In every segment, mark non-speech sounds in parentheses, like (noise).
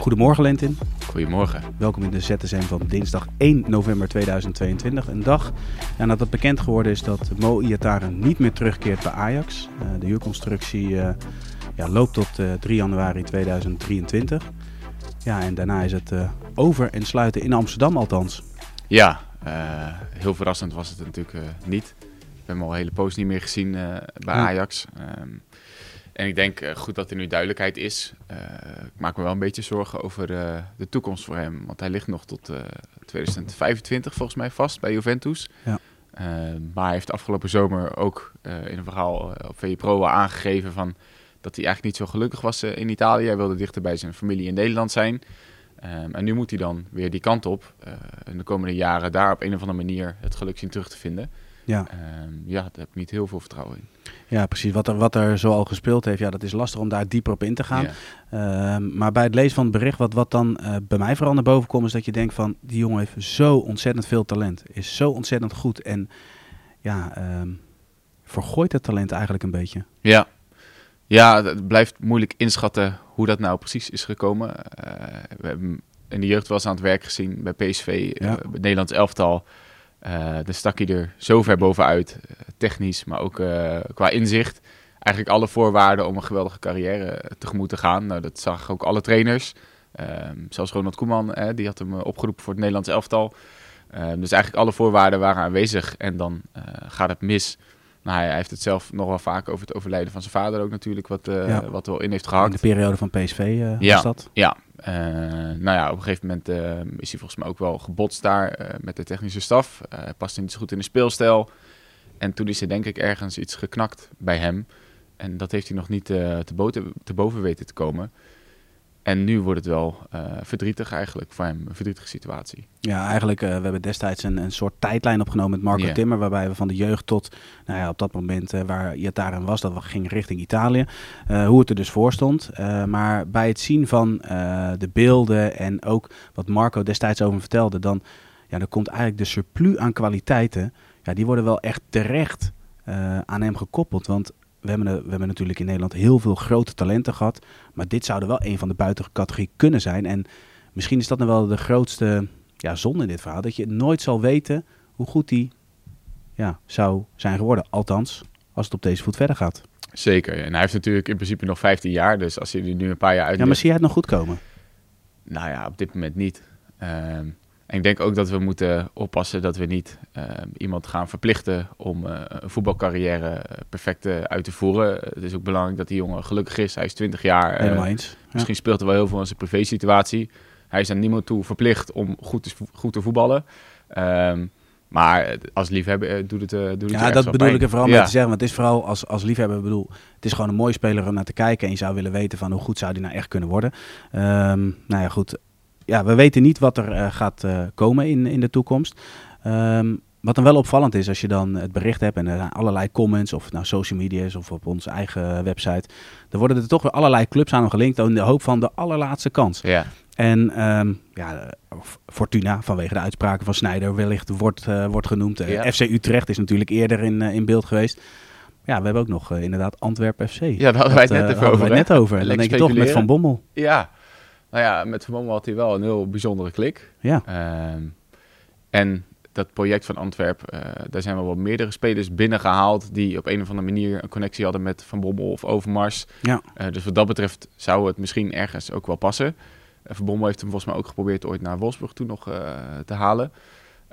Goedemorgen Lentin. Goedemorgen. Welkom in de ZSM van dinsdag 1 november 2022. Een dag nadat bekend geworden is dat Mo Iataren niet meer terugkeert bij Ajax. Uh, de huurconstructie uh, ja, loopt tot uh, 3 januari 2023. Ja, en daarna is het over en sluiten in Amsterdam althans. Ja, heel verrassend was het natuurlijk niet. We hebben hem al een hele poos niet meer gezien bij Ajax. Um, en ik denk uh, goed dat er nu duidelijkheid is. Uh, ik maak me wel een beetje zorgen over uh, de toekomst voor hem. Want hij ligt nog tot 2025 volgens mij vast bij Juventus. Ja. maar hij heeft afgelopen zomer ook in een verhaal op VPRO aangegeven van dat hij eigenlijk niet zo gelukkig was in Italië. Hij wilde dichter bij zijn familie in Nederland zijn. Um, en nu moet hij dan weer die kant op. in de komende jaren daar op een of andere manier het geluk zien terug te vinden. Ja. Um, ja, daar heb ik niet heel veel vertrouwen in. Ja, precies. Wat er, wat er zo al gespeeld heeft, ja, dat is lastig om daar dieper op in te gaan. Ja. Uh, maar bij het lezen van het bericht, wat, wat dan uh, bij mij vooral naar boven komt, is dat je denkt van, die jongen heeft zo ontzettend veel talent. Is zo ontzettend goed. En ja, uh, vergooit het talent eigenlijk een beetje. Ja. Ja, het blijft moeilijk inschatten hoe dat nou precies is gekomen. Eh, we hebben in de jeugd wel eens aan het werk gezien bij PSV, ja. het Nederlands elftal. Uh, dan stak hij er zo ver bovenuit, technisch, maar ook uh, qua inzicht. Eigenlijk alle voorwaarden om een geweldige carrière tegemoet te gaan. Nou, dat zag ook alle trainers. Uh, zelfs Ronald Koeman, eh, die had hem opgeroepen voor het Nederlands elftal. dus eigenlijk alle voorwaarden waren aanwezig en dan gaat het mis. Nou, hij heeft het zelf nog wel vaak over het overlijden van zijn vader ook natuurlijk, wat, ja. wat er wel in heeft gehakt. In de periode van PSV ja, was dat? Ja, uh, nou ja, op een gegeven moment is hij volgens mij ook wel gebotst daar met de technische staf. Hij paste niet zo goed in de speelstijl. En toen is er denk ik ergens iets geknakt bij hem. En dat heeft hij nog niet te, boven, te boven weten te komen. En nu wordt het wel uh, verdrietig eigenlijk voor hem, een verdrietige situatie. Ja, eigenlijk, uh, we hebben destijds een, een soort tijdlijn opgenomen met Marco yeah. Timmer, waarbij we van de jeugd tot, nou ja, op dat moment uh, waar Iataren was, dat we ging richting Italië, hoe het er dus voor stond. maar bij het zien van de beelden en ook wat Marco destijds over vertelde, dan, ja, dan komt eigenlijk de surplus aan kwaliteiten, ja, die worden wel echt terecht aan hem gekoppeld. Want we hebben, we hebben natuurlijk in Nederland heel veel grote talenten gehad. Maar dit zou er wel een van de buitencategorie kunnen zijn. En misschien is dat dan wel de grootste ja, zonde in dit verhaal. Dat je nooit zal weten hoe goed die ja, zou zijn geworden. Althans, als het op deze voet verder gaat. Zeker. En hij heeft natuurlijk in principe nog 15 jaar. Dus als hij er nu een paar jaar uit. Ja, maar zie jij het nog goed komen? Nou ja, op dit moment niet. Um, en ik denk ook dat we moeten oppassen dat we niet uh, iemand gaan verplichten om uh, een voetbalcarrière perfect uh, uit te voeren. Het is ook belangrijk dat die jongen gelukkig is. Hij is 20 jaar. Helemaal eens. Ja. Misschien speelt er wel heel veel in zijn privé-situatie. Hij is aan niemand toe verplicht om goed te, goed te voetballen. Um, maar als liefhebber doet het, doet het Ja, dat bedoel pijn. ik er vooral ja. mee te zeggen. Want het is vooral als, als liefhebber, bedoel, het is gewoon een mooie speler om naar te kijken. En je zou willen weten van hoe goed zou die nou echt kunnen worden. Um, nou ja, goed ja, we weten niet wat er uh, gaat uh, komen in, in de toekomst. Um, wat dan wel opvallend is, als je dan het bericht hebt en er zijn allerlei comments, of het nou social media is of op onze eigen website, dan worden er toch weer allerlei clubs aan hem gelinkt in de hoop van de allerlaatste kans. Ja. En um, ja, Fortuna, vanwege de uitspraken van Snijder, wellicht wordt, uh, wordt genoemd. Ja. FC Utrecht is natuurlijk eerder in, in beeld geweest. Ja, we hebben ook nog inderdaad Antwerp FC. Ja, daar hadden wij het net over. Wij net over. En dan denk je toch met Van Bommel. Ja, nou ja, met Van Bommel had hij wel een heel bijzondere klik. Ja. Uh, en dat project van Antwerp, uh, daar zijn wel wat meerdere spelers binnengehaald die op een of andere manier een connectie hadden met Van Bommel of Overmars. Ja. Uh, dus wat dat betreft zou het misschien ergens ook wel passen. van Bommel heeft hem volgens mij ook geprobeerd ooit naar Wolfsburg toe nog te halen.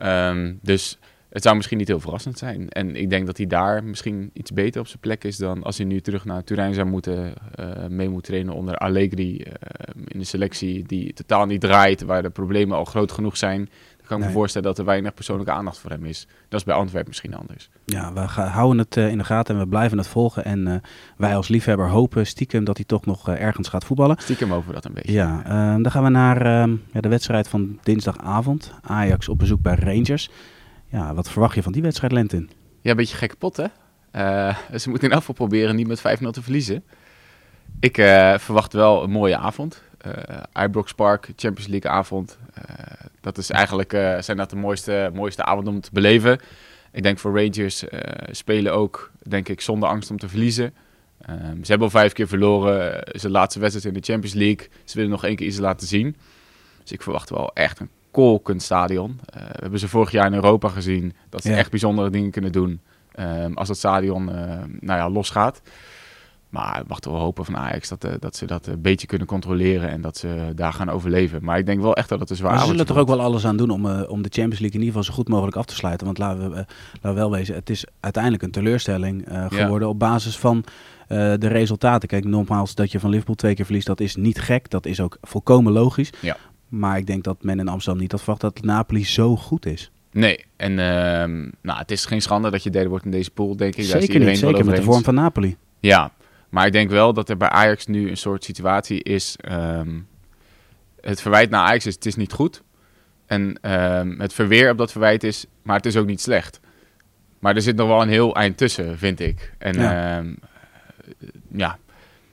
Um, dus het zou misschien niet heel verrassend zijn. En ik denk dat hij daar misschien iets beter op zijn plek is dan als hij nu terug naar Turijn zou moeten uh, mee moeten trainen onder Allegri uh, in de selectie die totaal niet draait, waar de problemen al groot genoeg zijn. kan me voorstellen dat er weinig persoonlijke aandacht voor hem is. Dat is bij Antwerpen misschien anders. Ja, we houden het in de gaten en we blijven het volgen. En wij als liefhebber hopen stiekem dat hij toch nog ergens gaat voetballen. Stiekem we dat een beetje. Ja, ehm, dan gaan we naar ehm, ja, de wedstrijd van dinsdagavond. Ajax op bezoek bij Rangers. Ja, wat verwacht je van die wedstrijd, Lentin? Ja, een beetje gekke pot, hè? (laughs) ze moeten in afval proberen niet met 5-0 te verliezen. Ik verwacht wel een mooie avond. Uh, Ibrox Park, Champions League avond. Dat is eigenlijk, zijn dat de mooiste, mooiste avonden om te beleven. Ik denk voor Rangers spelen ook, denk ik, zonder angst om te verliezen. Um, ze hebben al vijf keer verloren. Ze laatste wedstrijd in de Champions League. Ze willen nog één keer iets laten zien. Dus ik verwacht wel echt een kolkend stadion. we hebben ze vorig jaar in Europa gezien. Dat ze echt bijzondere dingen kunnen doen. Um, als het stadion nou ja, losgaat. Maar toch wel hopen van Ajax dat, uh, dat ze dat een beetje kunnen controleren en dat ze daar gaan overleven. Maar ik denk wel echt dat het een zwaar is. Ze zullen er ook wel alles aan doen om, uh, om de Champions League in ieder geval zo goed mogelijk af te sluiten. Want laten we, uh, laten we wel wezen, het is uiteindelijk een teleurstelling geworden ja. op basis van de resultaten. Kijk, nogmaals, dat je van Liverpool twee keer verliest, dat is niet gek. Dat is ook volkomen logisch. Ja. Maar ik denk dat men in Amsterdam niet had verwacht dat Napoli zo goed is. Nee, en uh, nou, het is geen schande dat je derde wordt in deze pool, denk ik. Zeker niet, zeker met de vorm van Napoli. Ja, maar ik denk wel dat er bij Ajax nu een soort situatie is. Ehm, het verwijt naar Ajax is: het is niet goed. En um, het verweer op dat verwijt is, maar het is ook niet slecht. Maar er zit nog wel een heel eind tussen, vind ik. En ja, um, ja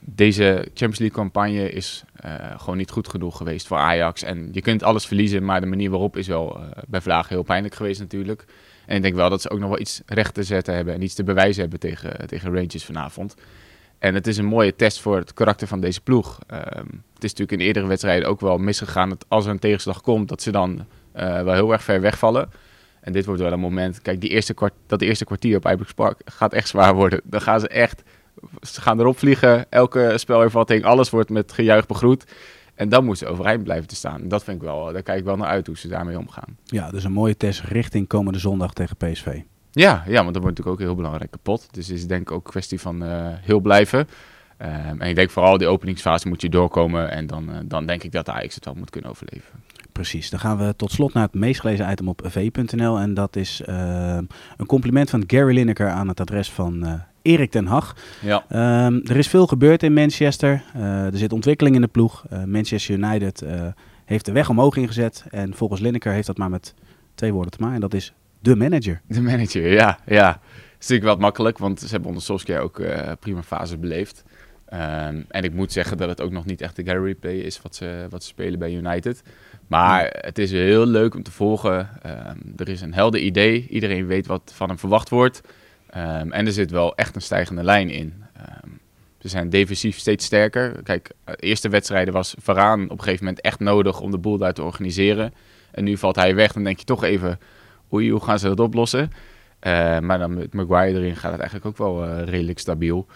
deze Champions League campagne is uh, gewoon niet goed genoeg geweest voor Ajax. En je kunt alles verliezen, maar de manier waarop is wel uh, bij Vlaag heel pijnlijk geweest natuurlijk. En ik denk wel dat ze ook nog wel iets recht te zetten hebben en iets te bewijzen hebben tegen, tegen Rangers vanavond. En het is een mooie test voor het karakter van deze ploeg. Um, het is natuurlijk in eerdere wedstrijden ook wel misgegaan dat als er een tegenslag komt, dat ze dan wel heel erg ver wegvallen. En dit wordt wel een moment. Kijk, die eerste kwart, dat eerste kwartier op Ibrox Park gaat echt zwaar worden. Dan gaan ze echt. Ze gaan erop vliegen. Elke spelervatting, alles wordt met gejuich begroet. En dan moeten ze overeind blijven te staan. Dat vind ik wel. Daar kijk ik wel naar uit hoe ze daarmee omgaan. Ja, dus een mooie test richting komende zondag tegen PSV. Ja, ja, want dat wordt natuurlijk ook een heel belangrijk kapot. Dus het is denk ik ook een kwestie van uh, heel blijven. Um, en ik denk vooral die openingsfase moet je doorkomen. En dan, uh, dan denk ik dat de Ajax het wel moet kunnen overleven. Precies. Dan gaan we tot slot naar het meest gelezen item op v.nl. En dat is uh, een compliment van Gary Lineker aan het adres van Erik ten Hag. Ja. Um, er is veel gebeurd in Manchester. er zit ontwikkeling in de ploeg. Manchester United heeft de weg omhoog ingezet. En volgens Lineker heeft dat maar met twee woorden te maken. En dat is de manager. De manager, ja. ja. Dat is natuurlijk wel makkelijk, want ze hebben onder Solskjaer ook prima fase beleefd. Um, en ik moet zeggen dat het ook nog niet echt de Gary Play is wat ze, wat ze spelen bij United. Maar het is heel leuk om te volgen. Um, er is een helder idee. Iedereen weet wat van hem verwacht wordt. Um, en er zit wel echt een stijgende lijn in. ze zijn defensief steeds sterker. Kijk, de eerste wedstrijden was Varaan op een gegeven moment echt nodig om de boel daar te organiseren. En nu valt hij weg. Dan denk je toch even, oei, hoe gaan ze dat oplossen? Uh, maar dan met Maguire erin gaat het eigenlijk ook wel uh, redelijk stabiel.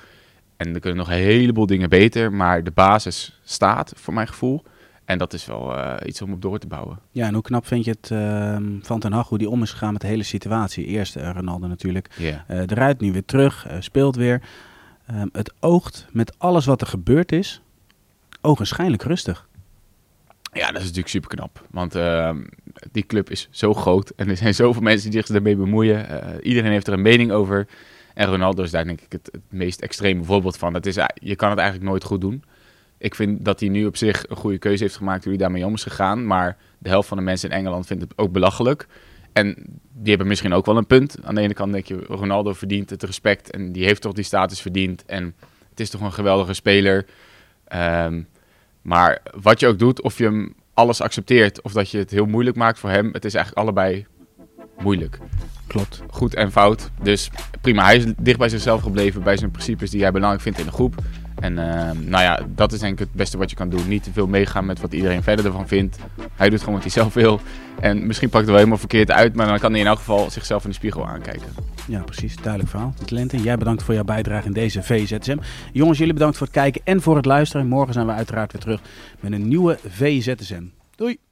En er kunnen nog een heleboel dingen beter, maar de basis staat voor mijn gevoel. En dat is wel uh, iets om op door te bouwen. Ja, en hoe knap vind je het ehm, van Ten Hag, hoe die om is gegaan met de hele situatie? Eerst Ronaldo natuurlijk, yeah. eruit, nu weer terug, speelt weer. Ehm, het oogt met alles wat er gebeurd is, ogenschijnlijk rustig. Ja, dat is natuurlijk super knap. Want uh, die club is zo groot en er zijn zoveel mensen die zich ermee bemoeien. Iedereen heeft er een mening over. En Ronaldo is daar denk ik het, het meest extreme voorbeeld van. Dat is, je kan het eigenlijk nooit goed doen. Ik vind dat hij nu op zich een goede keuze heeft gemaakt hoe hij daarmee om is gegaan. Maar de helft van de mensen in Engeland vindt het ook belachelijk. En die hebben misschien ook wel een punt. Aan de ene kant denk je, Ronaldo verdient het respect en die heeft toch die status verdiend. En het is toch een geweldige speler. Um, maar wat je ook doet, of je hem alles accepteert of dat je het heel moeilijk maakt voor hem, het is eigenlijk allebei moeilijk. Klopt. Goed en fout. Dus prima, hij is dicht bij zichzelf gebleven, bij zijn principes die hij belangrijk vindt in de groep. En uh, nou ja, dat is denk ik het beste wat je kan doen. Niet te veel meegaan met wat iedereen verder ervan vindt. Hij doet gewoon wat hij zelf wil. En misschien pakt het wel helemaal verkeerd uit, maar dan kan hij in elk geval zichzelf in de spiegel aankijken. Ja, precies. Duidelijk verhaal. Lentin, jij bedankt voor jouw bijdrage in deze VZSM. Jongens, jullie bedankt voor het kijken en voor het luisteren. Morgen zijn we uiteraard weer terug met een nieuwe VZSM. Doei!